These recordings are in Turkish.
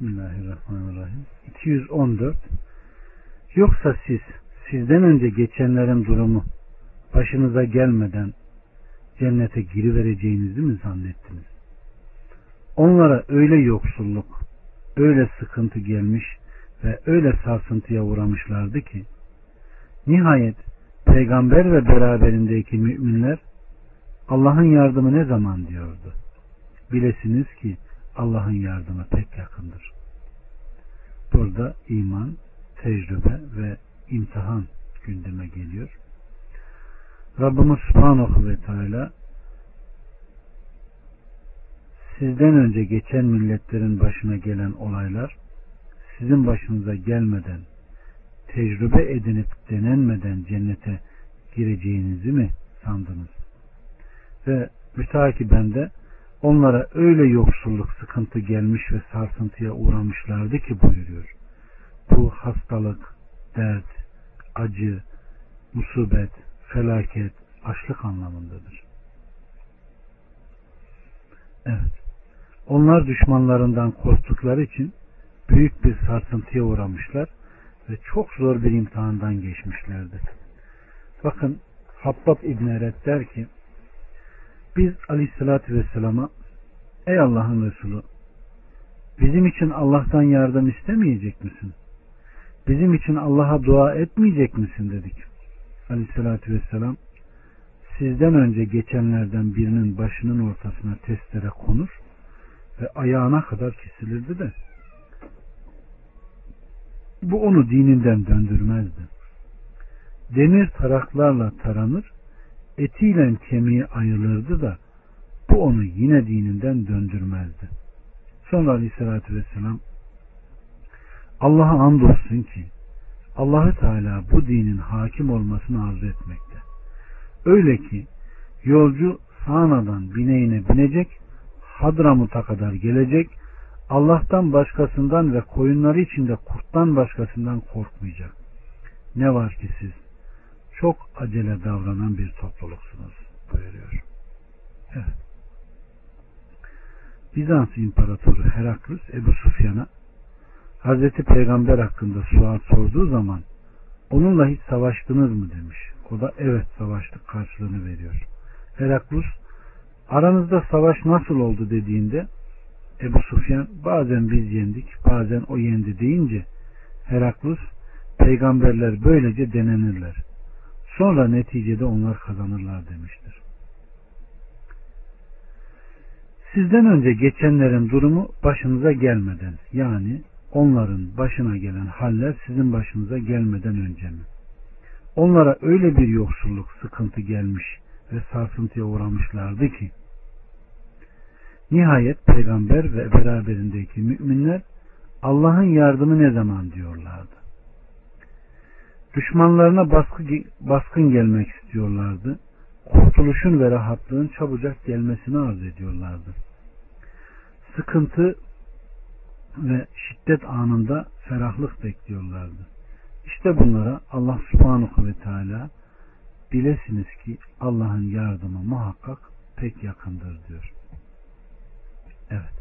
Bismillahirrahmanirrahim. 214 Yoksa siz sizden önce geçenlerin durumu başınıza gelmeden cennete girivereceğinizi mi zannettiniz? Onlara öyle yoksulluk, öyle sıkıntı gelmiş ve öyle sarsıntıya uğramışlardı ki nihayet peygamber ve beraberindeki müminler Allah'ın yardımı ne zaman diyordu. Bilesiniz ki Allah'ın yardımı pek yakındır. Burada iman, tecrübe ve imtihan gündeme geliyor. Rabbimiz Subhanahu ve Teala sizden önce geçen milletlerin başına gelen olaylar sizin başınıza gelmeden tecrübe edinip denenmeden cennete gireceğinizi mi sandınız? Ve mütakiben de onlara öyle yoksulluk sıkıntı gelmiş ve sarsıntıya uğramışlardı ki buyuruyor. Bu hastalık, dert, acı, musibet, felaket, açlık anlamındadır. Evet. Onlar düşmanlarından korktukları için büyük bir sarsıntıya uğramışlar ve çok zor bir imtihandan geçmişlerdi. Bakın Habbab İbn Eret der ki biz aleyhissalatü vesselama ey Allah'ın Resulü bizim için Allah'tan yardım istemeyecek misin? Bizim için Allah'a dua etmeyecek misin dedik. Aleyhissalatü vesselam sizden önce geçenlerden birinin başının ortasına testere konur ve ayağına kadar kesilirdi de bu onu dininden döndürmezdi. Demir taraklarla taranır, etiyle kemiği ayrılırdı da bu onu yine dininden döndürmezdi. Sonra aleyhissalatü vesselam Allah'a andolsun ki Allahü Teala bu dinin hakim olmasını arzu etmekte. Öyle ki yolcu sağnadan bineğine binecek, Hadramut'a kadar gelecek, Allah'tan başkasından ve koyunları içinde kurttan başkasından korkmayacak. Ne var ki siz çok acele davranan bir topluluksunuz buyuruyor. Evet. Bizans İmparatoru Heraklus Ebu Sufyan'a Hazreti Peygamber hakkında sual sorduğu zaman onunla hiç savaştınız mı demiş. O da evet savaştık karşılığını veriyor. Heraklus aranızda savaş nasıl oldu dediğinde Ebu Sufyan bazen biz yendik bazen o yendi deyince Heraklus peygamberler böylece denenirler. Sonra neticede onlar kazanırlar demiştir. Sizden önce geçenlerin durumu başınıza gelmeden yani onların başına gelen haller sizin başınıza gelmeden önce mi? Onlara öyle bir yoksulluk, sıkıntı gelmiş ve sarsıntıya uğramışlardı ki nihayet peygamber ve beraberindeki müminler Allah'ın yardımı ne zaman diyorlardı. Düşmanlarına baskı, baskın gelmek istiyorlardı. Kurtuluşun ve rahatlığın çabucak gelmesini arz ediyorlardı. Sıkıntı ve şiddet anında ferahlık bekliyorlardı. İşte bunlara Allah subhanahu ve teala bilesiniz ki Allah'ın yardımı muhakkak pek yakındır diyor. Evet.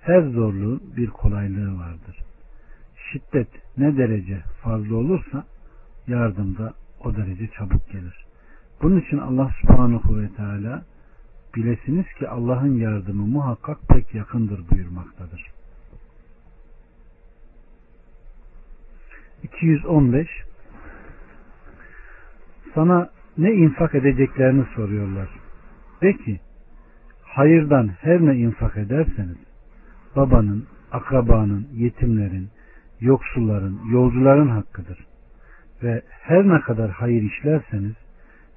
Her zorluğun bir kolaylığı vardır. Şiddet ne derece fazla olursa yardım da o derece çabuk gelir. Bunun için Allah subhanahu ve teala bilesiniz ki Allah'ın yardımı muhakkak pek yakındır buyurmaktadır. 215 Sana ne infak edeceklerini soruyorlar. De ki hayırdan her ne infak ederseniz babanın, akrabanın, yetimlerin, yoksulların, yolcuların hakkıdır. Ve her ne kadar hayır işlerseniz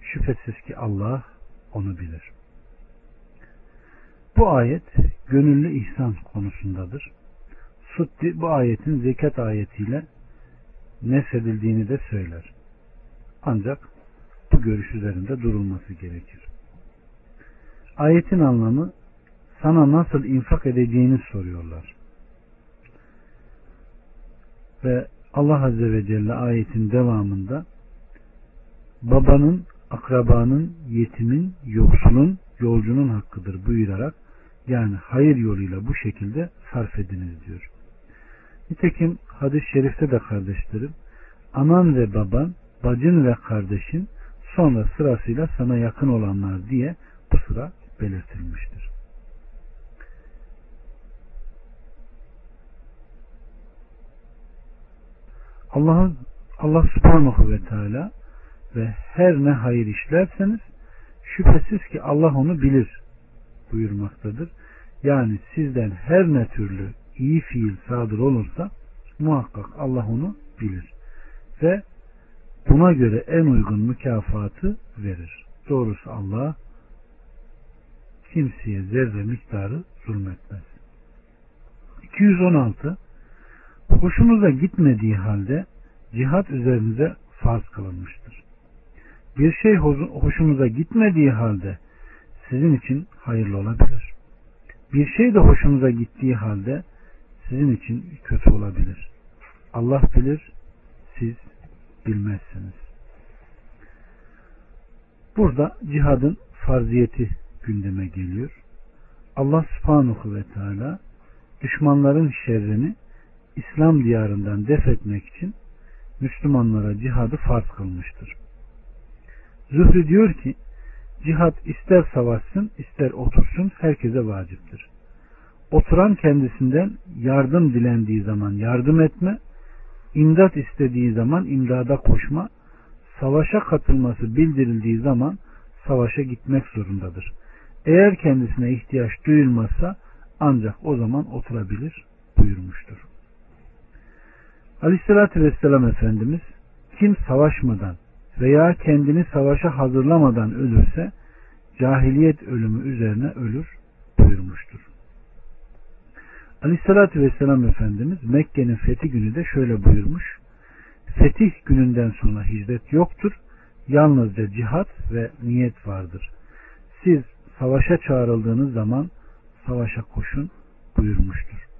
şüphesiz ki Allah onu bilir. Bu ayet gönüllü ihsan konusundadır. Sutti bu ayetin zekat ayetiyle nesedildiğini de söyler. Ancak bu görüş üzerinde durulması gerekir. Ayetin anlamı sana nasıl infak edeceğini soruyorlar. Ve Allah Azze ve Celle ayetin devamında babanın, akrabanın, yetimin, yoksulun, yolcunun hakkıdır buyurarak yani hayır yoluyla bu şekilde sarf ediniz diyor. Nitekim hadis-i şerifte de kardeşlerim, anan ve baban, bacın ve kardeşin, sonra sırasıyla sana yakın olanlar diye bu sıra belirtilmiştir. Allah'ın Allah subhanahu ve teala ve her ne hayır işlerseniz şüphesiz ki Allah onu bilir buyurmaktadır. Yani sizden her ne türlü iyi fiil sadır olursa muhakkak Allah onu bilir. Ve buna göre en uygun mükafatı verir. Doğrusu Allah kimseye zerre miktarı zulmetmez. 216 Hoşunuza gitmediği halde cihat üzerinize farz kılınmıştır. Bir şey hoşunuza gitmediği halde sizin için hayırlı olabilir. Bir şey de hoşunuza gittiği halde sizin için kötü olabilir. Allah bilir, siz bilmezsiniz. Burada cihadın farziyeti gündeme geliyor. Allah subhanahu ve teala düşmanların şerrini İslam diyarından def etmek için Müslümanlara cihadı farz kılmıştır. Zühri diyor ki cihad ister savaşsın ister otursun herkese vaciptir. Oturan kendisinden yardım dilendiği zaman yardım etme, imdat istediği zaman imdada koşma, savaşa katılması bildirildiği zaman savaşa gitmek zorundadır. Eğer kendisine ihtiyaç duyulmazsa ancak o zaman oturabilir buyurmuştur. Aleyhissalatü Vesselam Efendimiz kim savaşmadan veya kendini savaşa hazırlamadan ölürse cahiliyet ölümü üzerine ölür buyurmuştur. Aleyhissalatü Vesselam Efendimiz Mekke'nin fethi günü de şöyle buyurmuş. Fetih gününden sonra hicret yoktur. Yalnızca cihat ve niyet vardır. Siz savaşa çağrıldığınız zaman savaşa koşun buyurmuştur.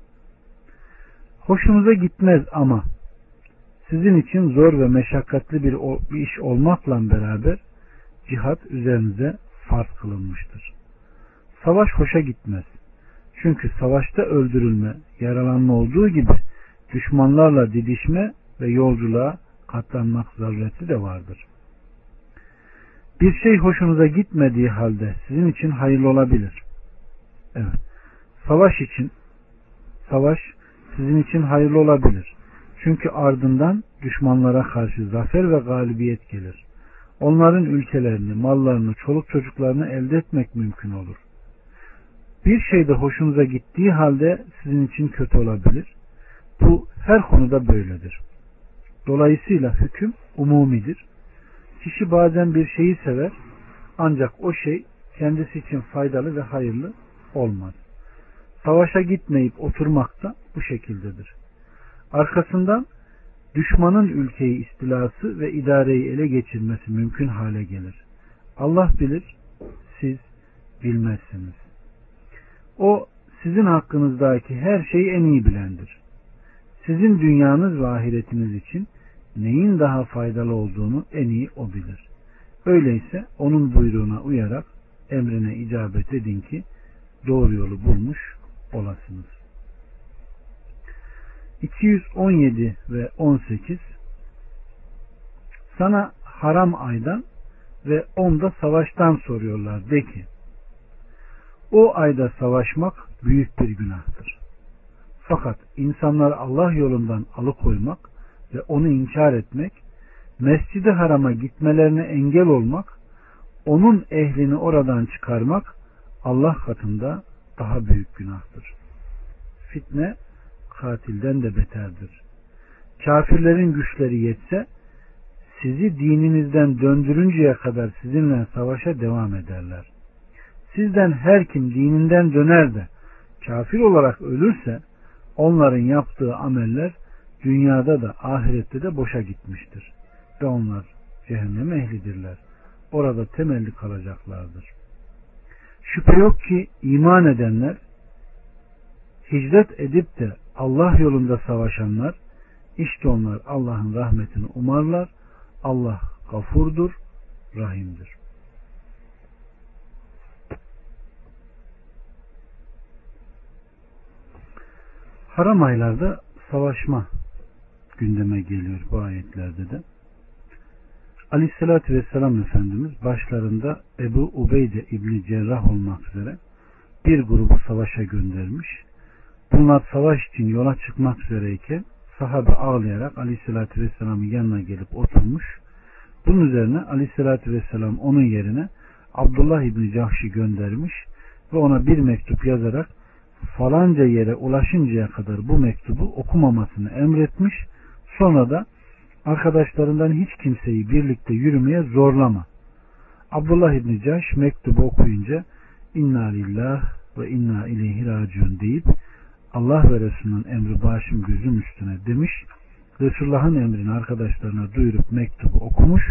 Hoşunuza gitmez ama sizin için zor ve meşakkatli bir iş olmakla beraber cihat üzerinize farz kılınmıştır. Savaş hoşa gitmez. Çünkü savaşta öldürülme, yaralanma olduğu gibi düşmanlarla didişme ve yolculuğa katlanmak zarureti de vardır. Bir şey hoşunuza gitmediği halde sizin için hayırlı olabilir. Evet. Savaş için savaş sizin için hayırlı olabilir. Çünkü ardından düşmanlara karşı zafer ve galibiyet gelir. Onların ülkelerini, mallarını, çoluk çocuklarını elde etmek mümkün olur. Bir şey de hoşunuza gittiği halde sizin için kötü olabilir. Bu her konuda böyledir. Dolayısıyla hüküm umumidir. Kişi bazen bir şeyi sever ancak o şey kendisi için faydalı ve hayırlı olmaz. Savaşa gitmeyip oturmak da bu şekildedir. Arkasından düşmanın ülkeyi istilası ve idareyi ele geçirmesi mümkün hale gelir. Allah bilir, siz bilmezsiniz. O sizin hakkınızdaki her şeyi en iyi bilendir. Sizin dünyanız ve ahiretiniz için neyin daha faydalı olduğunu en iyi o bilir. Öyleyse onun buyruğuna uyarak emrine icabet edin ki doğru yolu bulmuş olasınız. 217 ve 18 Sana haram aydan ve onda savaştan soruyorlar. De ki o ayda savaşmak büyük bir günahtır. Fakat insanlar Allah yolundan alıkoymak ve onu inkar etmek, mescidi harama gitmelerine engel olmak, onun ehlini oradan çıkarmak Allah katında daha büyük günahtır. Fitne katilden de beterdir. Kafirlerin güçleri yetse sizi dininizden döndürünceye kadar sizinle savaşa devam ederler. Sizden her kim dininden döner de kafir olarak ölürse onların yaptığı ameller dünyada da ahirette de boşa gitmiştir. Ve onlar cehennem ehlidirler. Orada temelli kalacaklardır. Şüphe yok ki iman edenler hicret edip de Allah yolunda savaşanlar işte onlar Allah'ın rahmetini umarlar. Allah gafurdur, rahimdir. Haram aylarda savaşma gündeme geliyor bu ayetlerde de. Aleyhissalatü Vesselam Efendimiz başlarında Ebu Ubeyde İbni Cerrah olmak üzere bir grubu savaşa göndermiş. Bunlar savaş için yola çıkmak üzereyken sahabe ağlayarak Aleyhisselatü Vesselam'ın yanına gelip oturmuş. Bunun üzerine Aleyhisselatü Vesselam onun yerine Abdullah İbni Cahşi göndermiş ve ona bir mektup yazarak falanca yere ulaşıncaya kadar bu mektubu okumamasını emretmiş. Sonra da arkadaşlarından hiç kimseyi birlikte yürümeye zorlama. Abdullah İbni Cahş mektubu okuyunca inna lillah ve inna ileyhi raciun deyip Allah ve Resulünün emri başım gözüm üstüne demiş. Resulullah'ın emrini arkadaşlarına duyurup mektubu okumuş.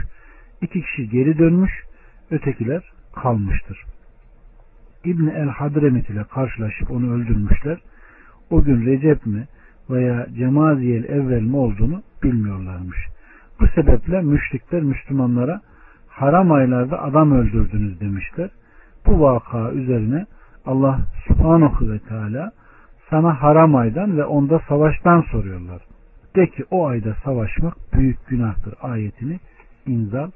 İki kişi geri dönmüş. Ötekiler kalmıştır. İbni el Hadremit ile karşılaşıp onu öldürmüşler. O gün Recep mi veya Cemaziyel evvel mi olduğunu bilmiyorlarmış. Bu sebeple müşrikler Müslümanlara haram aylarda adam öldürdünüz demişler. Bu vaka üzerine Allah subhanahu ve teala sana haram aydan ve onda savaştan soruyorlar. De ki o ayda savaşmak büyük günahtır ayetini inzal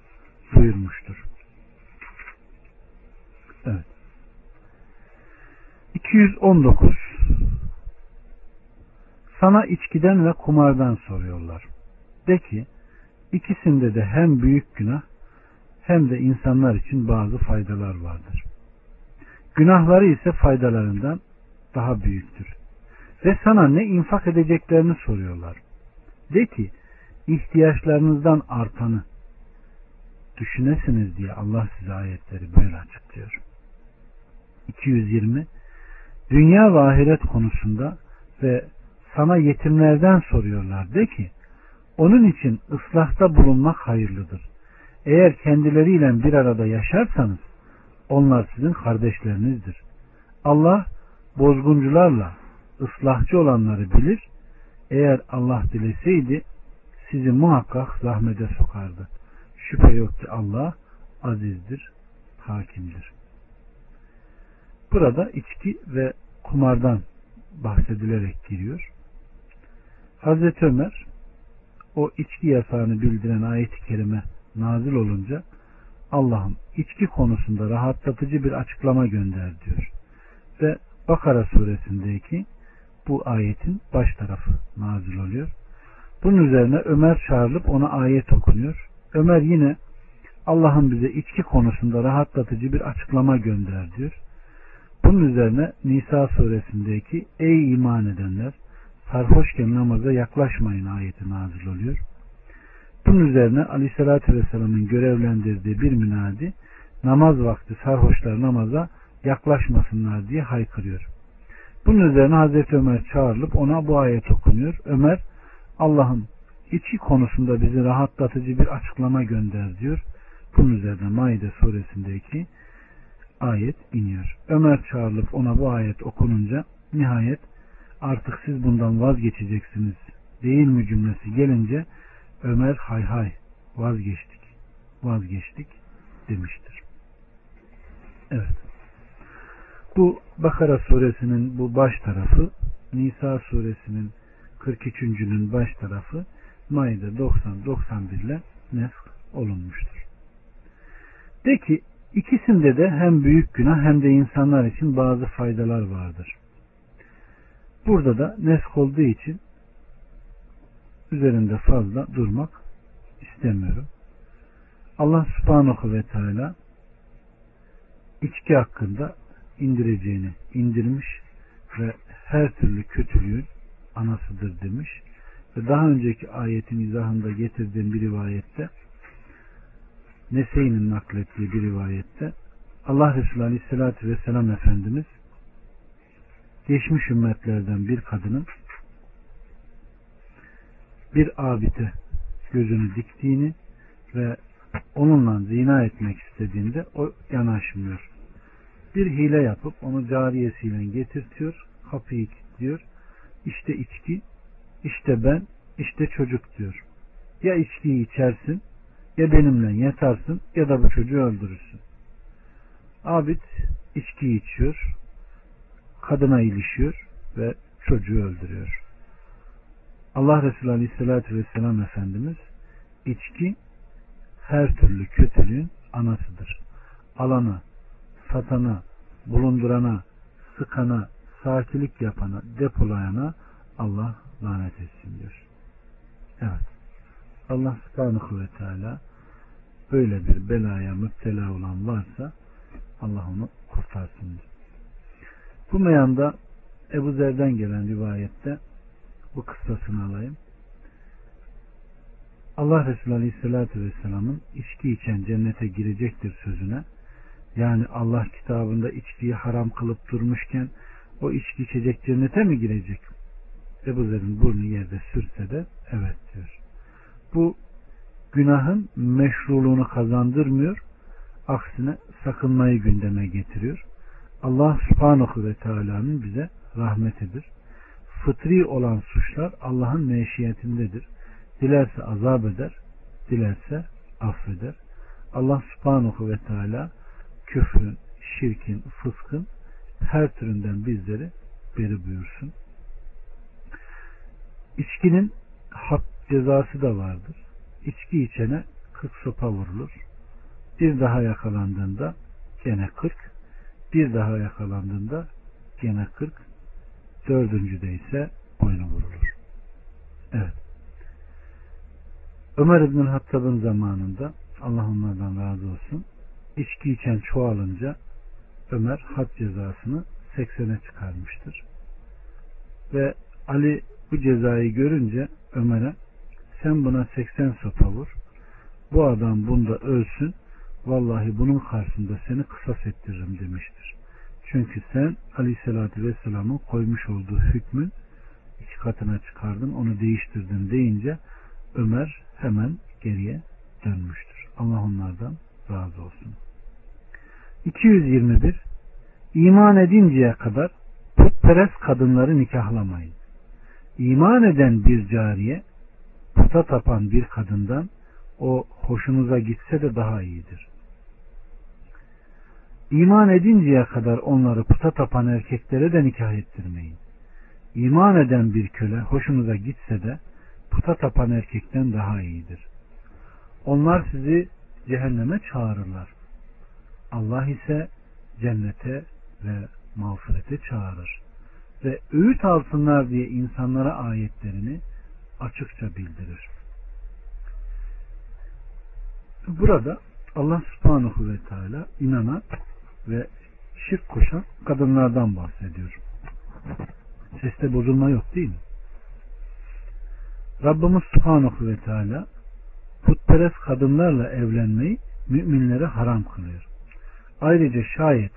buyurmuştur. Evet. 219 Sana içkiden ve kumardan soruyorlar. De ki ikisinde de hem büyük günah hem de insanlar için bazı faydalar vardır. Günahları ise faydalarından daha büyüktür. Ve sana ne infak edeceklerini soruyorlar. De ki ihtiyaçlarınızdan artanı düşünesiniz diye Allah size ayetleri böyle açıklıyor. 220 Dünya ve ahiret konusunda ve sana yetimlerden soruyorlar. De ki onun için ıslahta bulunmak hayırlıdır. Eğer kendileriyle bir arada yaşarsanız onlar sizin kardeşlerinizdir. Allah bozguncularla ıslahçı olanları bilir. Eğer Allah dileseydi sizi muhakkak zahmete sokardı. Şüphe yok ki Allah azizdir, hakimdir. Burada içki ve kumardan bahsedilerek giriyor. Hazreti Ömer o içki yasağını bildiren ayet-i kerime nazil olunca Allah'ım içki konusunda rahatlatıcı bir açıklama gönder diyor. Ve Bakara suresindeki bu ayetin baş tarafı nazil oluyor. Bunun üzerine Ömer çağrılıp ona ayet okunuyor. Ömer yine Allah'ın bize içki konusunda rahatlatıcı bir açıklama gönder diyor. Bunun üzerine Nisa suresindeki ey iman edenler sarhoşken namaza yaklaşmayın ayeti nazil oluyor. Bunun üzerine Aleyhisselatü Vesselam'ın görevlendirdiği bir münadi namaz vakti sarhoşlar namaza yaklaşmasınlar diye haykırıyor. Bunun üzerine Hazreti Ömer çağrılıp ona bu ayet okunuyor. Ömer Allah'ım içi konusunda bizi rahatlatıcı bir açıklama gönder diyor. Bunun üzerine Maide suresindeki ayet iniyor. Ömer çağrılıp ona bu ayet okununca nihayet artık siz bundan vazgeçeceksiniz değil mi cümlesi gelince Ömer hay hay vazgeçtik vazgeçtik demiştir. Evet. Bu Bakara suresinin bu baş tarafı Nisa suresinin 43.'ünün baş tarafı Maide 90-91 ile nesk olunmuştur. De ki ikisinde de hem büyük günah hem de insanlar için bazı faydalar vardır. Burada da nesk olduğu için üzerinde fazla durmak istemiyorum. Allah subhanahu ve teala içki hakkında indireceğini indirmiş ve her türlü kötülüğün anasıdır demiş. Ve daha önceki ayetin izahında getirdiğim bir rivayette Nese'nin naklettiği bir rivayette Allah Resulü Aleyhisselatü Vesselam Efendimiz geçmiş ümmetlerden bir kadının bir abite gözünü diktiğini ve onunla zina etmek istediğinde o yanaşmıyor. Bir hile yapıp onu cariyesiyle getirtiyor, kapıyı kilitliyor. İşte içki, işte ben, işte çocuk diyor. Ya içkiyi içersin, ya benimle yatarsın ya da bu çocuğu öldürürsün. Abid içkiyi içiyor, kadına ilişiyor ve çocuğu öldürüyor. Allah Resulü Aleyhisselatü Vesselam Efendimiz içki her türlü kötülüğün anasıdır. Alana, satana, bulundurana, sıkana, sakilik yapana, depolayana Allah lanet etsin diyor. Evet. Allah subhanahu ve teala böyle bir belaya müptela olan varsa Allah onu kurtarsın diyor. Bu meyanda Ebu Zer'den gelen rivayette bu kıssasını alayım. Allah Resulü Aleyhisselatü Vesselam'ın içki içen cennete girecektir sözüne yani Allah kitabında içkiyi haram kılıp durmuşken o içki içecek cennete mi girecek? Ebu Zer'in burnu yerde sürse de evet diyor. Bu günahın meşruluğunu kazandırmıyor. Aksine sakınmayı gündeme getiriyor. Allah subhanahu ve teala'nın bize rahmetidir. Fıtri olan suçlar Allah'ın meşiyetindedir. Dilerse azap eder, dilerse affeder. Allah subhanahu ve teala küfrün, şirkin, fıskın her türünden bizleri beri buyursun. İçkinin hak cezası da vardır. İçki içene 40 sopa vurulur. Bir daha yakalandığında gene 40. Bir daha yakalandığında gene 40. Dördüncüde ise boynu vurulur. Evet. Ömer İbn Hattab'ın zamanında Allah onlardan razı olsun içki içen çoğalınca Ömer had cezasını 80'e çıkarmıştır. Ve Ali bu cezayı görünce Ömer'e sen buna 80 sopa vur. Bu adam bunda ölsün. Vallahi bunun karşısında seni kısas ettiririm demiştir. Çünkü sen Aleyhisselatü Vesselam'ın koymuş olduğu hükmün iki katına çıkardın, onu değiştirdin deyince Ömer hemen geriye dönmüştür. Allah onlardan razı olsun. 221 İman edinceye kadar putperest kadınları nikahlamayın. İman eden bir cariye puta tapan bir kadından o hoşunuza gitse de daha iyidir. İman edinceye kadar onları puta tapan erkeklere de nikah ettirmeyin. İman eden bir köle hoşunuza gitse de puta tapan erkekten daha iyidir. Onlar sizi cehenneme çağırırlar. Allah ise cennete ve mağfirete çağırır. Ve öğüt alsınlar diye insanlara ayetlerini açıkça bildirir. Burada Allah subhanahu ve teala inanan ve şirk koşan kadınlardan bahsediyor. Seste bozulma yok değil mi? Rabbimiz subhanahu ve teala putperest kadınlarla evlenmeyi müminlere haram kılıyor. Ayrıca şayet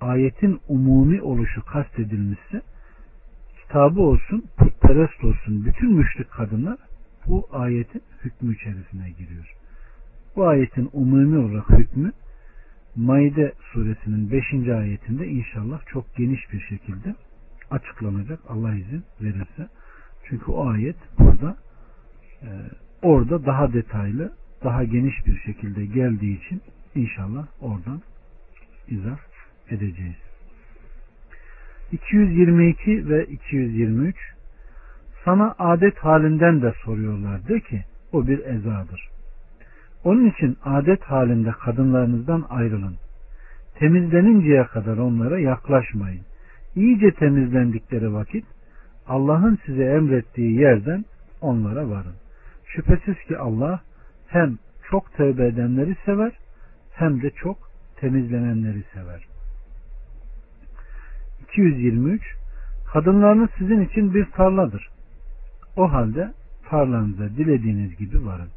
ayetin umumi oluşu kastedilmişse kitabı olsun, putperest olsun bütün müşrik kadınlar bu ayetin hükmü içerisine giriyor. Bu ayetin umumi olarak hükmü Maide suresinin 5. ayetinde inşallah çok geniş bir şekilde açıklanacak Allah izin verirse. Çünkü o ayet burada e, orada daha detaylı, daha geniş bir şekilde geldiği için İnşallah oradan izah edeceğiz. 222 ve 223 sana adet halinden de soruyorlar. De ki o bir ezadır. Onun için adet halinde kadınlarınızdan ayrılın. Temizleninceye kadar onlara yaklaşmayın. İyice temizlendikleri vakit Allah'ın size emrettiği yerden onlara varın. Şüphesiz ki Allah hem çok tövbe edenleri sever hem de çok temizlenenleri sever. 223 Kadınlarınız sizin için bir tarladır. O halde tarlanıza dilediğiniz gibi varın.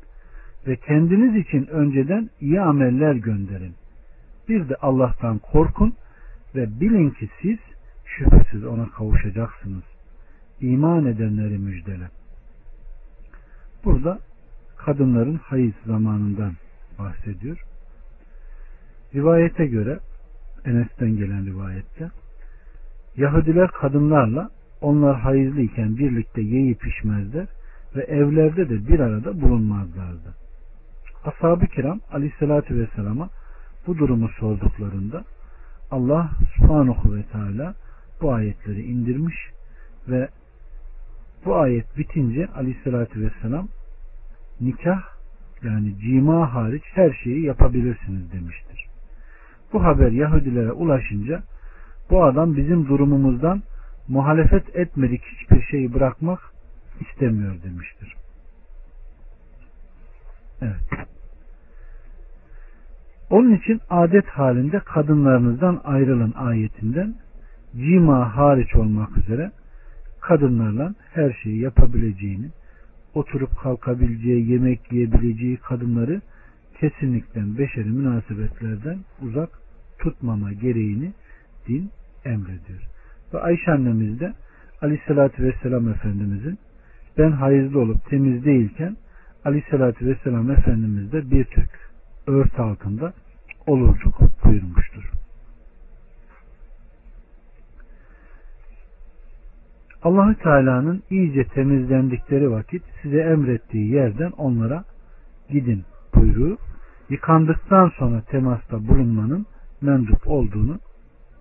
Ve kendiniz için önceden iyi ameller gönderin. Bir de Allah'tan korkun ve bilin ki siz şüphesiz ona kavuşacaksınız. İman edenleri müjdele. Burada kadınların hayız zamanından bahsediyor. Rivayete göre Enes'ten gelen rivayette Yahudiler kadınlarla onlar hayızlıyken birlikte yiyip içmezler ve evlerde de bir arada bulunmazlardı. Ashab-ı kiram aleyhissalatü vesselama bu durumu sorduklarında Allah subhanahu ve teala bu ayetleri indirmiş ve Bu ayet bitince aleyhissalatü vesselam nikah yani cima hariç her şeyi yapabilirsiniz demiştir. Bu haber Yahudilere ulaşınca bu adam bizim durumumuzdan muhalefet etmedik hiçbir şeyi bırakmak istemiyor demiştir. Onun için adet halinde kadınlarınızdan ayrılın ayetinden cima hariç olmak üzere kadınlarla her şeyi yapabileceğini, oturup kalkabileceği, yemek yiyebileceği kadınları kesinlikle beşeri münasebetlerden uzak tutmama gereğini din emrediyor. Ve Ayşe annemiz de Aleyhisselatü Vesselam Efendimizin ben hayızlı olup temiz değilken Aleyhisselatü Vesselam Efendimiz de bir tük ört altında olurduk buyurmuştur. Allahü Teala'nın iyice temizlendikleri vakit size emrettiği yerden onlara gidin buyruğu yıkandıktan sonra temasta bulunmanın mendup olduğunu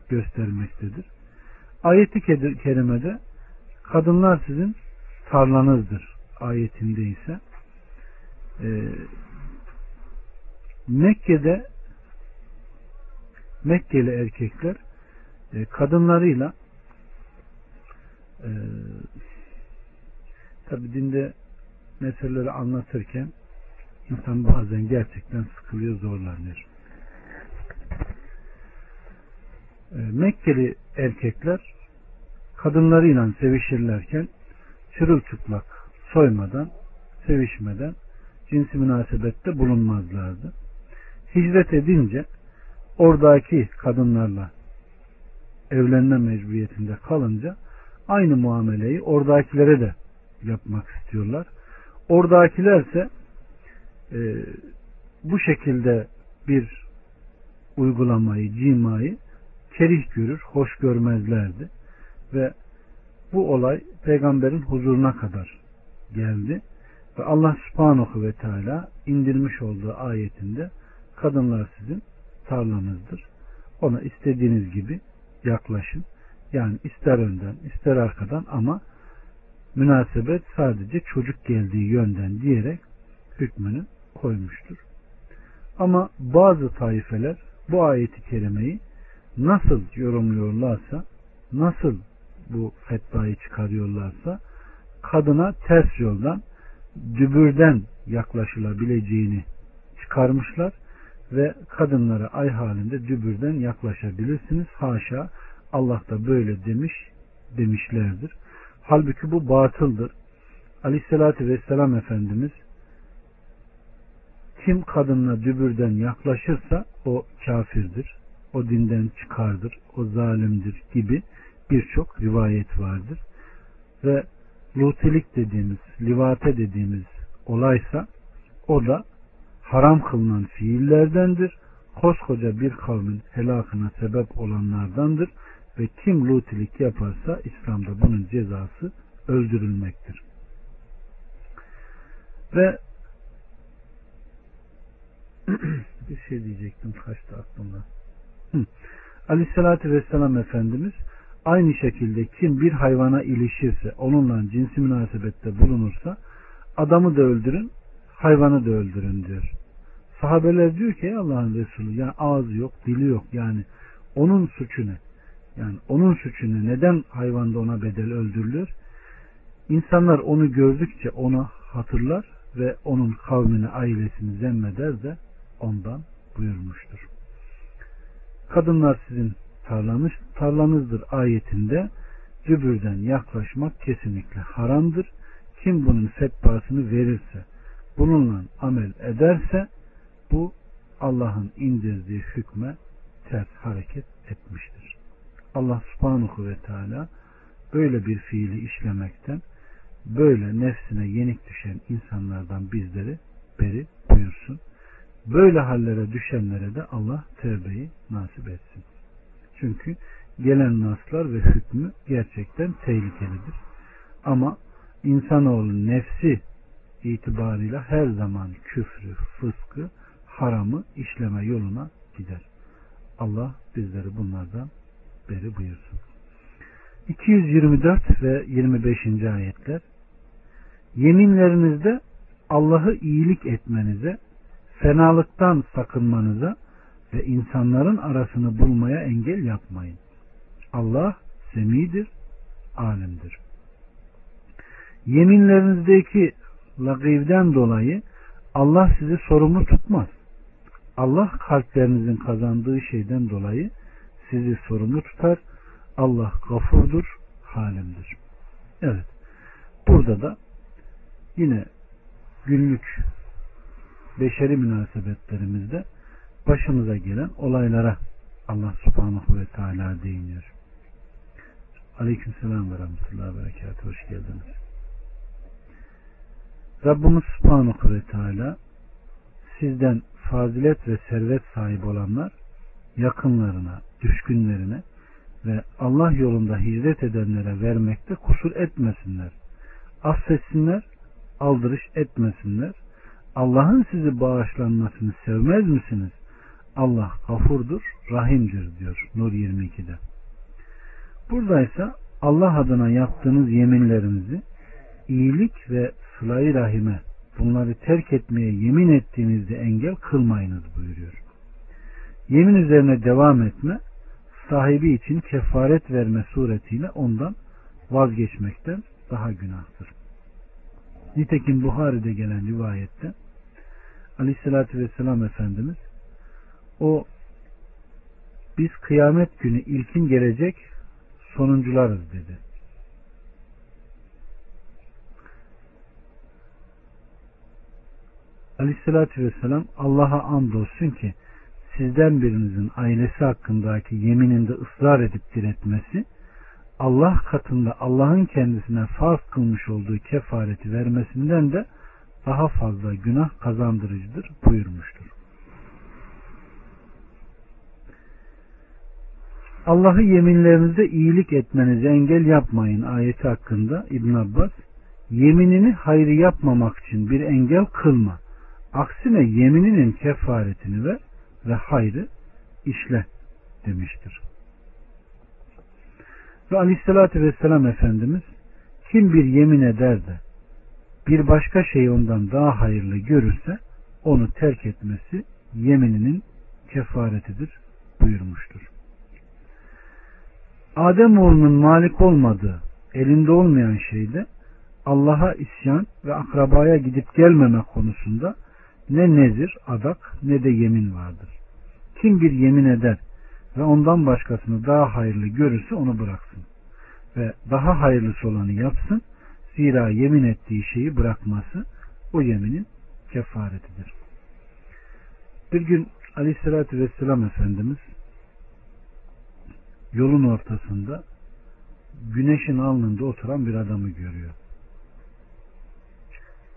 göstermektedir. Ayeti kerimede kadınlar sizin tarlanızdır ayetinde ise e, Mekke'de Mekkeli erkekler e, kadınlarıyla e, tabi dinde meseleleri anlatırken insan bazen gerçekten sıkılıyor, zorlanıyor. E, Mekkeli erkekler kadınlarıyla sevişirlerken çırılçıplak soymadan, sevişmeden cinsi münasebette bulunmazlardı. Hicret edince oradaki kadınlarla evlenme mecburiyetinde kalınca aynı muameleyi oradakilere de yapmak istiyorlar. Oradakilerse e, bu şekilde bir uygulamayı, cimayı kerih görür, hoş görmezlerdi. Ve bu olay peygamberin huzuruna kadar geldi. Ve Allah subhanahu ve teala indirmiş olduğu ayetinde kadınlar sizin tarlanızdır. Ona istediğiniz gibi yaklaşın. Yani ister önden ister arkadan ama münasebet sadece çocuk geldiği yönden diyerek hükmünü koymuştur. Ama bazı taifeler bu ayeti kerimeyi nasıl yorumluyorlarsa, nasıl bu fetvayı çıkarıyorlarsa kadına ters yoldan dübürden yaklaşılabileceğini çıkarmışlar ve kadınlara ay halinde dübürden yaklaşabilirsiniz. Haşa Allah da böyle demiş demişlerdir. Halbuki bu batıldır. Aleyhissalatü Vesselam Efendimiz kim kadınla dübürden yaklaşırsa o kafirdir. O dinden çıkardır. O zalimdir gibi birçok rivayet vardır. Ve lutilik dediğimiz, livate dediğimiz olaysa o da haram kılınan fiillerdendir. Koskoca bir kavmin helakına sebep olanlardandır ve kim lutilik yaparsa İslam'da bunun cezası öldürülmektir. Ve bir şey diyecektim kaçtı aklımda. Aleyhissalatü Vesselam Efendimiz aynı şekilde kim bir hayvana ilişirse onunla cinsi münasebette bulunursa adamı da öldürün hayvanı da öldürün diyor. Sahabeler diyor ki Allah'ın Resulü yani ağzı yok dili yok yani onun suçu ne? Yani onun suçu ne? Neden hayvanda ona bedel öldürülür? İnsanlar onu gördükçe ona hatırlar ve onun kavmini, ailesini zemmeder de ondan buyurmuştur. Kadınlar sizin tarlanız, tarlanızdır ayetinde cübürden yaklaşmak kesinlikle haramdır. Kim bunun fetvasını verirse, bununla amel ederse bu Allah'ın indirdiği hükme ters hareket etmiştir. Allah subhanahu ve teala böyle bir fiili işlemekten böyle nefsine yenik düşen insanlardan bizleri beri buyursun. Böyle hallere düşenlere de Allah tövbeyi nasip etsin. Çünkü gelen naslar ve hükmü gerçekten tehlikelidir. Ama insanoğlu nefsi itibarıyla her zaman küfrü, fıskı, haramı işleme yoluna gider. Allah bizleri bunlardan beri buyursun. 224 ve 25. ayetler Yeminlerinizde Allah'ı iyilik etmenize, fenalıktan sakınmanıza ve insanların arasını bulmaya engel yapmayın. Allah semidir, alimdir. Yeminlerinizdeki lagivden dolayı Allah sizi sorumlu tutmaz. Allah kalplerinizin kazandığı şeyden dolayı sizi sorumlu tutar. Allah gafurdur, halimdir. Evet. Burada da yine günlük beşeri münasebetlerimizde başımıza gelen olaylara Allah subhanahu ve teala değiniyor. Aleyküm selam ve rahmetullahi ve berekatuhu. Hoş geldiniz. Rabbimiz subhanahu ve teala sizden fazilet ve servet sahibi olanlar yakınlarına, düşkünlerine ve Allah yolunda hicret edenlere vermekte kusur etmesinler. Affetsinler, aldırış etmesinler. Allah'ın sizi bağışlanmasını sevmez misiniz? Allah gafurdur, rahimdir diyor Nur 22'de. Buradaysa Allah adına yaptığınız yeminlerinizi iyilik ve sılayı rahime bunları terk etmeye yemin ettiğinizde engel kılmayınız buyuruyor. Yemin üzerine devam etme sahibi için kefaret verme suretiyle ondan vazgeçmekten daha günahtır. Nitekim Buhari'de gelen rivayette Aleyhisselatü Vesselam Efendimiz o biz kıyamet günü ilkin gelecek sonuncularız dedi. Aleyhissalatü vesselam Allah'a andolsun ki sizden birinizin ailesi hakkındaki yemininde ısrar edip diretmesi Allah katında Allah'ın kendisine farz kılmış olduğu kefareti vermesinden de daha fazla günah kazandırıcıdır buyurmuştur. Allah'ı yeminlerinizde iyilik etmenize engel yapmayın ayeti hakkında İbn Abbas yeminini hayrı yapmamak için bir engel kılma. Aksine yemininin kefaretini ver ve hayrı işle demiştir. Ve aleyhissalatü vesselam Efendimiz kim bir yemin eder de bir başka şeyi ondan daha hayırlı görürse onu terk etmesi yemininin kefaretidir buyurmuştur. Adem oğlunun malik olmadığı, elinde olmayan şeyde Allah'a isyan ve akrabaya gidip gelmeme konusunda ne nezir, adak ne de yemin vardır. Kim bir yemin eder ve ondan başkasını daha hayırlı görürse onu bıraksın. Ve daha hayırlısı olanı yapsın. Zira yemin ettiği şeyi bırakması o yeminin kefaretidir. Bir gün Aleyhisselatü Vesselam Efendimiz yolun ortasında güneşin alnında oturan bir adamı görüyor.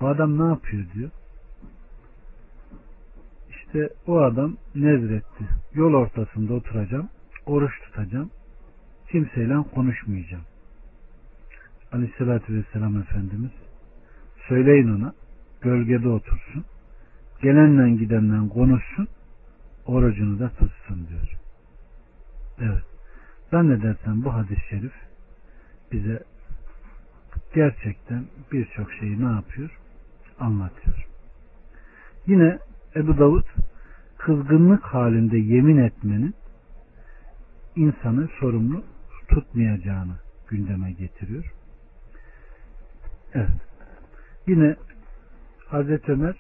Bu adam ne yapıyor diyor. İşte o adam nezretti. Yol ortasında oturacağım, oruç tutacağım, kimseyle konuşmayacağım. Aleyhissalatü vesselam Efendimiz söyleyin ona gölgede otursun, gelenle gidenle konuşsun, orucunu da tutsun diyor. Evet. Zannedersem bu hadis-i şerif bize gerçekten birçok şeyi ne yapıyor? Anlatıyor. Yine Ebu Davud kızgınlık halinde yemin etmenin insanı sorumlu tutmayacağını gündeme getiriyor. Evet. Yine Hazreti Ömer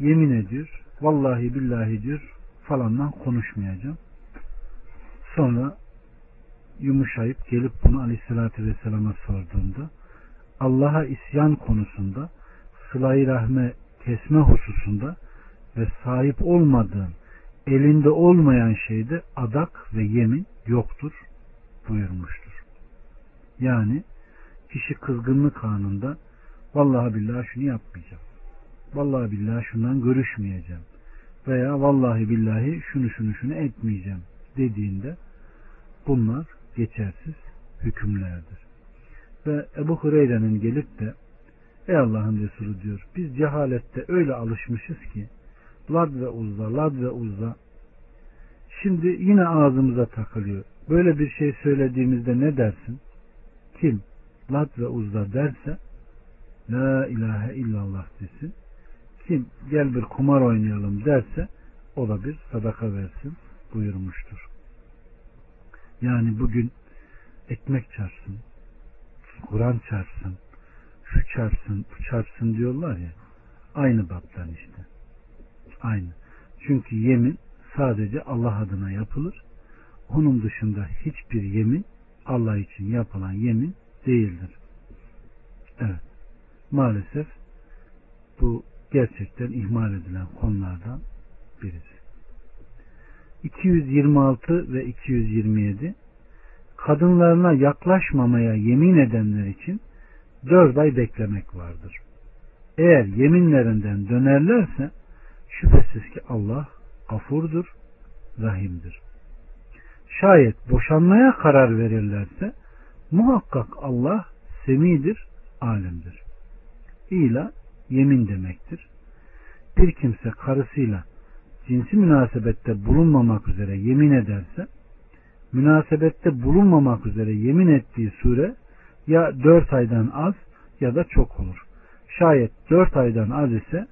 yemin ediyor. Vallahi billahi diyor falandan konuşmayacağım. Sonra yumuşayıp gelip bunu aleyhissalatü vesselama sorduğunda Allah'a isyan konusunda sıla rahme kesme hususunda ve sahip olmadığın elinde olmayan şeyde adak ve yemin yoktur buyurmuştur. Yani kişi kızgınlık anında vallahi billahi şunu yapmayacağım. Vallahi billahi şundan görüşmeyeceğim. Veya vallahi billahi şunu şunu şunu etmeyeceğim dediğinde bunlar geçersiz hükümlerdir. Ve Ebu Hureyre'nin gelip de Ey Allah'ın Resulü diyor biz cehalette öyle alışmışız ki Lad ve Uzza, Lad ve Uzza şimdi yine ağzımıza takılıyor. böyle bir şey söylediğimizde ne dersin? Kim Lat ve Uzza derse La ilahe illallah desin. Kim gel bir kumar oynayalım derse o da bir sadaka versin buyurmuştur. Yani bugün ekmek çarpsın, Kur'an çarpsın, şu çarpsın, bu çarpsın diyorlar ya. Aynı baptan işte. Aynı. Çünkü yemin sadece Allah adına yapılır. Onun dışında hiçbir yemin Allah için yapılan yemin değildir. Evet. Maalesef bu gerçekten ihmal edilen konulardan birisi. 226 ve 227 kadınlarına yaklaşmamaya yemin edenler için dört ay beklemek vardır. Eğer yeminlerinden dönerlerse şüphesiz ki Allah gafurdur, rahimdir. Şayet boşanmaya karar verirlerse muhakkak Allah semidir, alimdir. İla yemin demektir. Bir kimse karısıyla cinsi münasebette bulunmamak üzere yemin ederse münasebette bulunmamak üzere yemin ettiği süre ya dört aydan az ya da çok olur. Şayet dört aydan az ise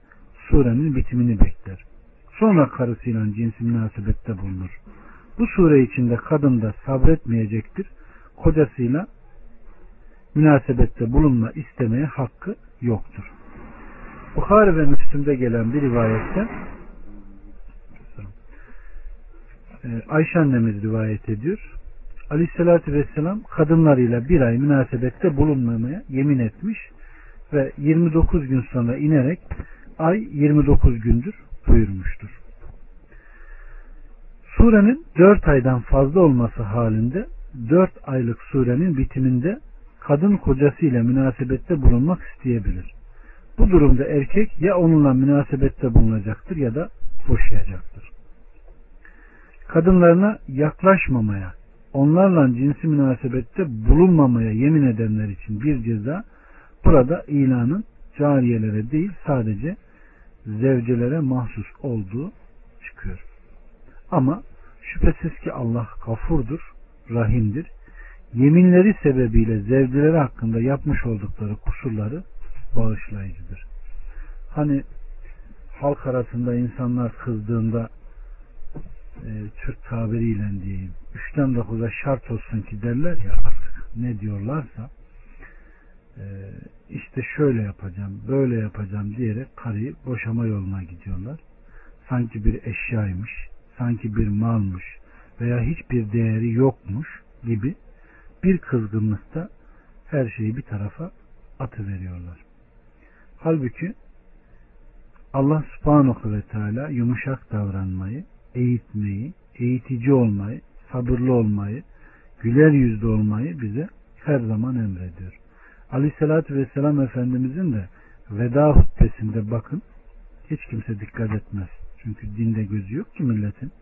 surenin bitimini bekler. Sonra karısıyla cinsi münasebette bulunur. Bu sure içinde kadın da sabretmeyecektir. Kocasıyla münasebette bulunma istemeye hakkı yoktur. Bukhari ve Müslüm'de gelen bir rivayette e, Ayşe annemiz rivayet ediyor. Aleyhissalatü Vesselam kadınlarıyla bir ay münasebette bulunmamaya yemin etmiş ve 29 gün sonra inerek ay 29 gündür buyurmuştur. Surenin 4 aydan fazla olması halinde 4 aylık surenin bitiminde kadın kocasıyla münasebette bulunmak isteyebilir. Bu durumda erkek ya onunla münasebette bulunacaktır ya da boşayacaktır. Kadınlarına yaklaşmamaya, onlarla cinsi münasebette bulunmamaya yemin edenler için bir ceza burada ilanın cariyelere değil sadece zevcelere mahsus olduğu çıkıyor. Ama şüphesiz ki Allah gafurdur, rahimdir. Yeminleri sebebiyle zevceleri hakkında yapmış oldukları kusurları bağışlayıcıdır. Hani halk arasında insanlar kızdığında e, Türk tabiriyle diyeyim üçten dokuza şart olsun ki derler ya artık ne diyorlarsa e, işte şöyle yapacağım böyle yapacağım diyerek karıyı boşama yoluna gidiyorlar. Sanki bir eşyaymış sanki bir malmış veya hiçbir değeri yokmuş gibi bir kızgınlıkta her şeyi bir tarafa atıveriyorlar. Halbuki Allah subhanahu ve teala yumuşak davranmayı, eğitmeyi, eğitici olmayı, sabırlı olmayı, güler yüzlü olmayı bize her zaman emrediyor. Aleyhissalatü vesselam Efendimizin de veda hutbesinde bakın hiç kimse dikkat etmez. Çünkü dinde gözü yok ki milletin.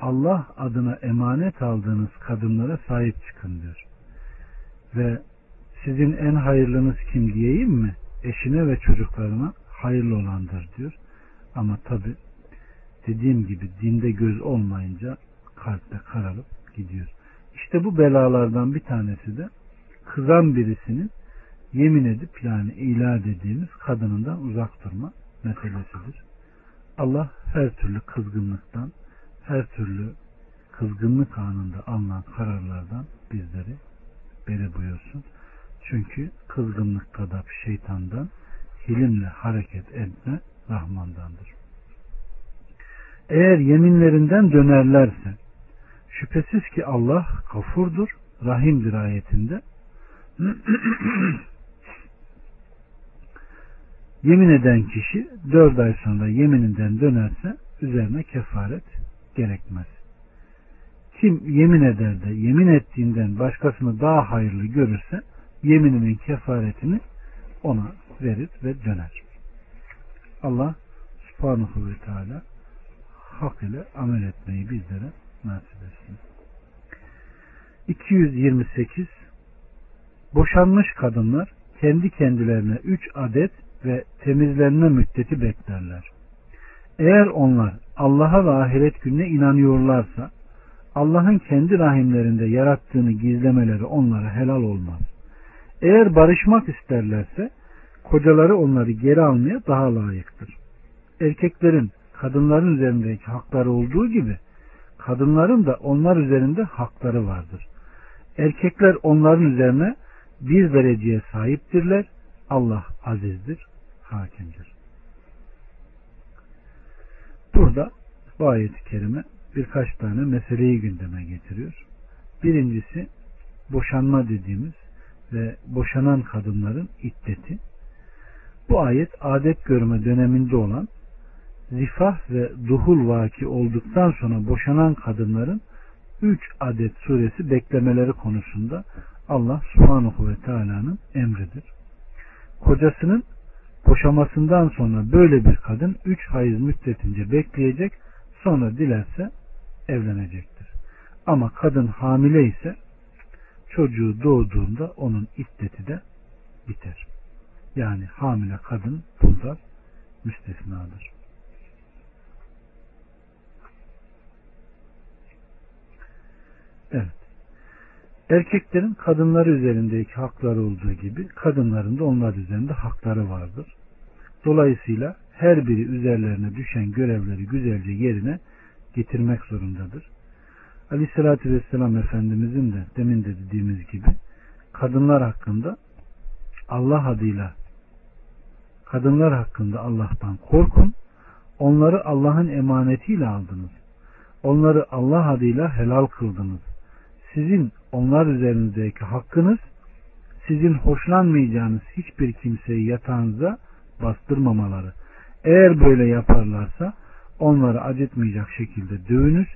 Allah adına emanet aldığınız kadınlara sahip çıkın diyor. Ve sizin en hayırlınız kim diyeyim mi? Eşine ve çocuklarına hayırlı olandır diyor. Ama tabi dediğim gibi dinde göz olmayınca kalpte kararıp gidiyor. İşte bu belalardan bir tanesi de kızan birisinin yemin edip yani ilah dediğimiz kadınından uzak durma meselesidir. Allah her türlü kızgınlıktan, her türlü kızgınlık anında alınan kararlardan bizleri beri buyursun. Çünkü kızgınlık kadar şeytandan, hilimle hareket etme Rahmandandır. Eğer yeminlerinden dönerlerse şüphesiz ki Allah kafurdur, rahimdir ayetinde yemin eden kişi dört ay sonra yemininden dönerse üzerine kefaret gerekmez. Kim yemin eder de yemin ettiğinden başkasını daha hayırlı görürse yemininin kefaretini ona verir ve döner. Allah subhanahu ve teala hak ile amel etmeyi bizlere nasip etsin. 228 Boşanmış kadınlar kendi kendilerine üç adet ve temizlenme müddeti beklerler. Eğer onlar Allah'a ve ahiret gününe inanıyorlarsa Allah'ın kendi rahimlerinde yarattığını gizlemeleri onlara helal olmaz. Eğer barışmak isterlerse kocaları onları geri almaya daha layıktır. Erkeklerin kadınların üzerindeki hakları olduğu gibi kadınların da onlar üzerinde hakları vardır. Erkekler onların üzerine bir dereceye sahiptirler. Allah azizdir, hakimdir. Burada bu ayet-i kerime birkaç tane meseleyi gündeme getiriyor. Birincisi boşanma dediğimiz ve boşanan kadınların iddeti. Bu ayet adet görme döneminde olan zifah ve duhul vaki olduktan sonra boşanan kadınların 3 adet suresi beklemeleri konusunda Allah subhanahu ve teala'nın emridir. Kocasının boşamasından sonra böyle bir kadın 3 hayız müddetince bekleyecek sonra dilerse evlenecektir. Ama kadın hamile ise çocuğu doğduğunda onun iddeti de biter. Yani hamile kadın burada müstesnadır. Evet. Erkeklerin kadınları üzerindeki hakları olduğu gibi kadınların da onlar üzerinde hakları vardır. Dolayısıyla her biri üzerlerine düşen görevleri güzelce yerine getirmek zorundadır. Aleyhissalatü Vesselam Efendimizin de demin de dediğimiz gibi kadınlar hakkında Allah adıyla kadınlar hakkında Allah'tan korkun. Onları Allah'ın emanetiyle aldınız. Onları Allah adıyla helal kıldınız. Sizin onlar üzerinizdeki hakkınız sizin hoşlanmayacağınız hiçbir kimseyi yatağınıza bastırmamaları. Eğer böyle yaparlarsa onları acıtmayacak şekilde dövünüz,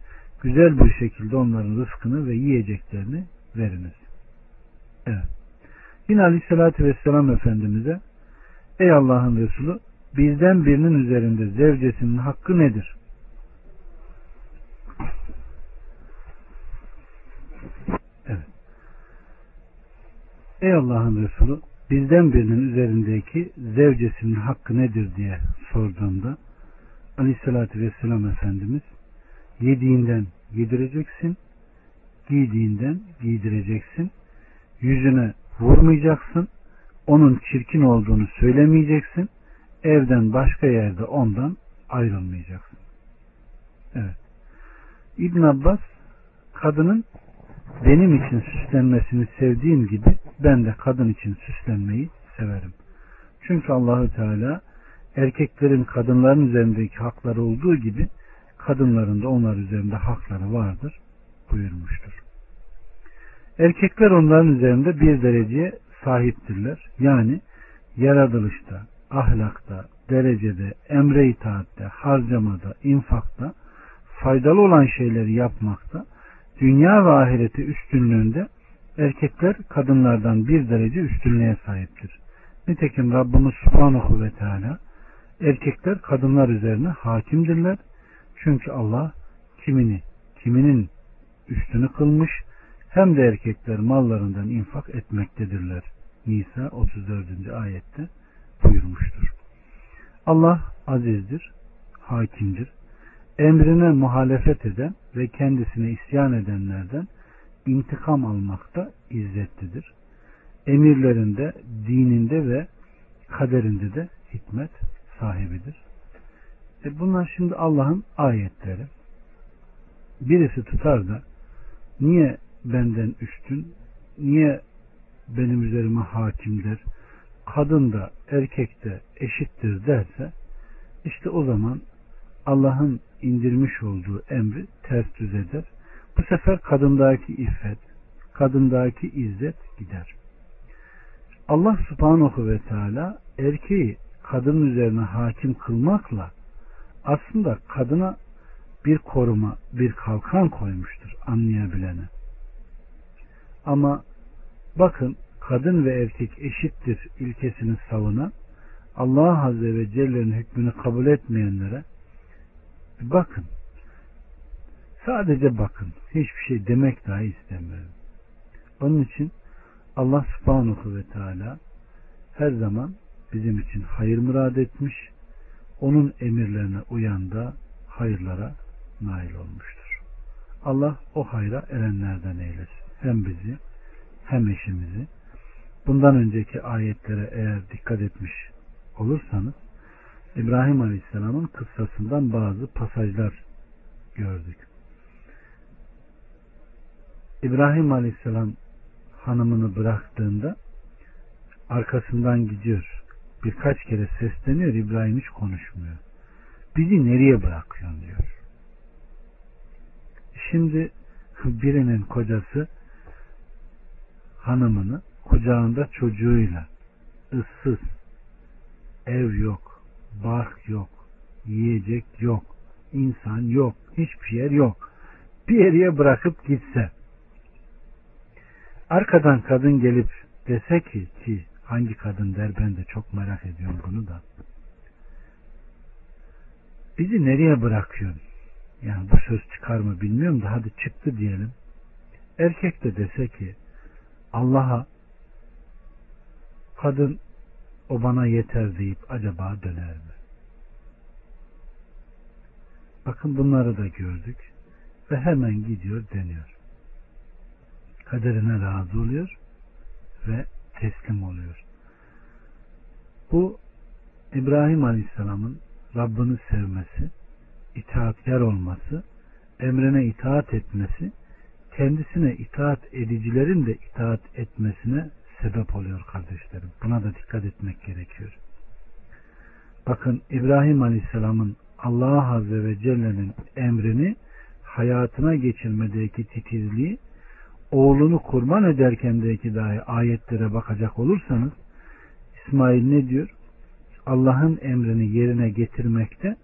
güzel bir şekilde onların rızkını ve yiyeceklerini veriniz. Evet. Yine Aleyhisselatü Vesselam Efendimiz'e Ey Allah'ın Resulü bizden birinin üzerinde zevcesinin hakkı nedir? Evet. Ey Allah'ın Resulü bizden birinin üzerindeki zevcesinin hakkı nedir diye sorduğunda Aleyhisselatü Vesselam Efendimiz yediğinden yedireceksin, giydiğinden giydireceksin, yüzüne vurmayacaksın, onun çirkin olduğunu söylemeyeceksin, evden başka yerde ondan ayrılmayacaksın. Evet. İbn Abbas kadının benim için süslenmesini sevdiğim gibi ben de kadın için süslenmeyi severim. Çünkü Allahü Teala erkeklerin kadınların üzerindeki hakları olduğu gibi kadınların da onlar üzerinde hakları vardır buyurmuştur. Erkekler onların üzerinde bir dereceye sahiptirler. Yani yaratılışta, ahlakta, derecede, emre itaatte, harcamada, infakta, faydalı olan şeyleri yapmakta, dünya ve ahireti üstünlüğünde erkekler kadınlardan bir derece üstünlüğe sahiptir. Nitekim Rabbimiz Subhanahu ve Teala erkekler kadınlar üzerine hakimdirler. Çünkü Allah kimini, kiminin üstünü kılmış hem de erkekler mallarından infak etmektedirler. Nisa 34. ayette buyurmuştur. Allah azizdir, hakimdir. Emrine muhalefet eden ve kendisine isyan edenlerden intikam almakta izzetlidir. Emirlerinde, dininde ve kaderinde de hikmet sahibidir. E bunlar şimdi Allah'ın ayetleri. Birisi tutar da niye benden üstün, niye benim üzerime hakimdir, kadın da erkek de eşittir derse işte o zaman Allah'ın indirmiş olduğu emri ters düz eder. Bu sefer kadındaki iffet, kadındaki izzet gider. Allah subhanahu ve teala erkeği kadın üzerine hakim kılmakla aslında kadına bir koruma, bir kalkan koymuştur anlayabilene. Ama bakın kadın ve erkek eşittir ilkesini savunan Allah Azze ve Celle'nin hükmünü kabul etmeyenlere bakın sadece bakın hiçbir şey demek dahi istemiyorum. Onun için Allah subhanahu ve teala her zaman bizim için hayır murad etmiş onun emirlerine uyan da hayırlara nail olmuştur. Allah o hayra erenlerden eylesin. Hem bizi hem eşimizi. Bundan önceki ayetlere eğer dikkat etmiş olursanız İbrahim Aleyhisselam'ın kıssasından bazı pasajlar gördük. İbrahim Aleyhisselam hanımını bıraktığında arkasından gidiyor. Birkaç kere sesleniyor. İbrahim hiç konuşmuyor. Bizi nereye bırakıyorsun diyor. Şimdi birinin kocası hanımını kucağında çocuğuyla ıssız ev yok, bark yok, yiyecek yok, insan yok, hiçbir yer yok. Bir yere bırakıp gitse arkadan kadın gelip dese ki ki hangi kadın der ben de çok merak ediyorum bunu da bizi nereye bırakıyorsun? Yani bu söz çıkar mı bilmiyorum da hadi çıktı diyelim. Erkek de dese ki Allah'a kadın o bana yeter deyip acaba döner mi? Bakın bunları da gördük ve hemen gidiyor deniyor. Kaderine razı oluyor ve teslim oluyor. Bu İbrahim Aleyhisselam'ın Rabbini sevmesi, itaatkar olması, emrine itaat etmesi, kendisine itaat edicilerin de itaat etmesine sebep oluyor kardeşlerim. Buna da dikkat etmek gerekiyor. Bakın İbrahim Aleyhisselam'ın Allah Azze ve Celle'nin emrini hayatına geçirmedeki titizliği oğlunu kurban ederkendeki dahi ayetlere bakacak olursanız İsmail ne diyor? Allah'ın emrini yerine getirmekte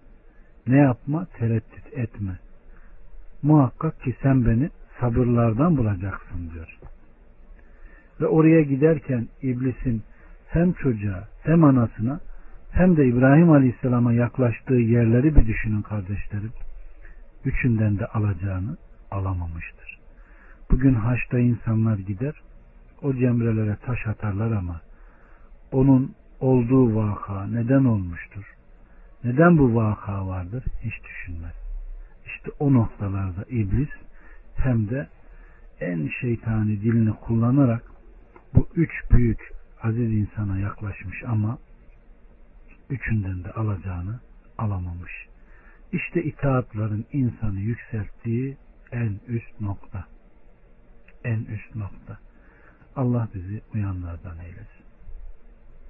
ne yapma? Tereddüt etme. Muhakkak ki sen beni sabırlardan bulacaksın diyor. Ve oraya giderken iblisin hem çocuğa hem anasına hem de İbrahim Aleyhisselam'a yaklaştığı yerleri bir düşünün kardeşlerim. Üçünden de alacağını alamamıştır. Bugün haçta insanlar gider, o cemrelere taş atarlar ama onun olduğu vaka neden olmuştur? Neden bu vaka vardır? Hiç düşünmez. İşte o noktalarda iblis hem de en şeytani dilini kullanarak bu üç büyük aziz insana yaklaşmış ama üçünden de alacağını alamamış. İşte itaatların insanı yükselttiği en üst nokta. En üst nokta. Allah bizi uyanlardan eylesin.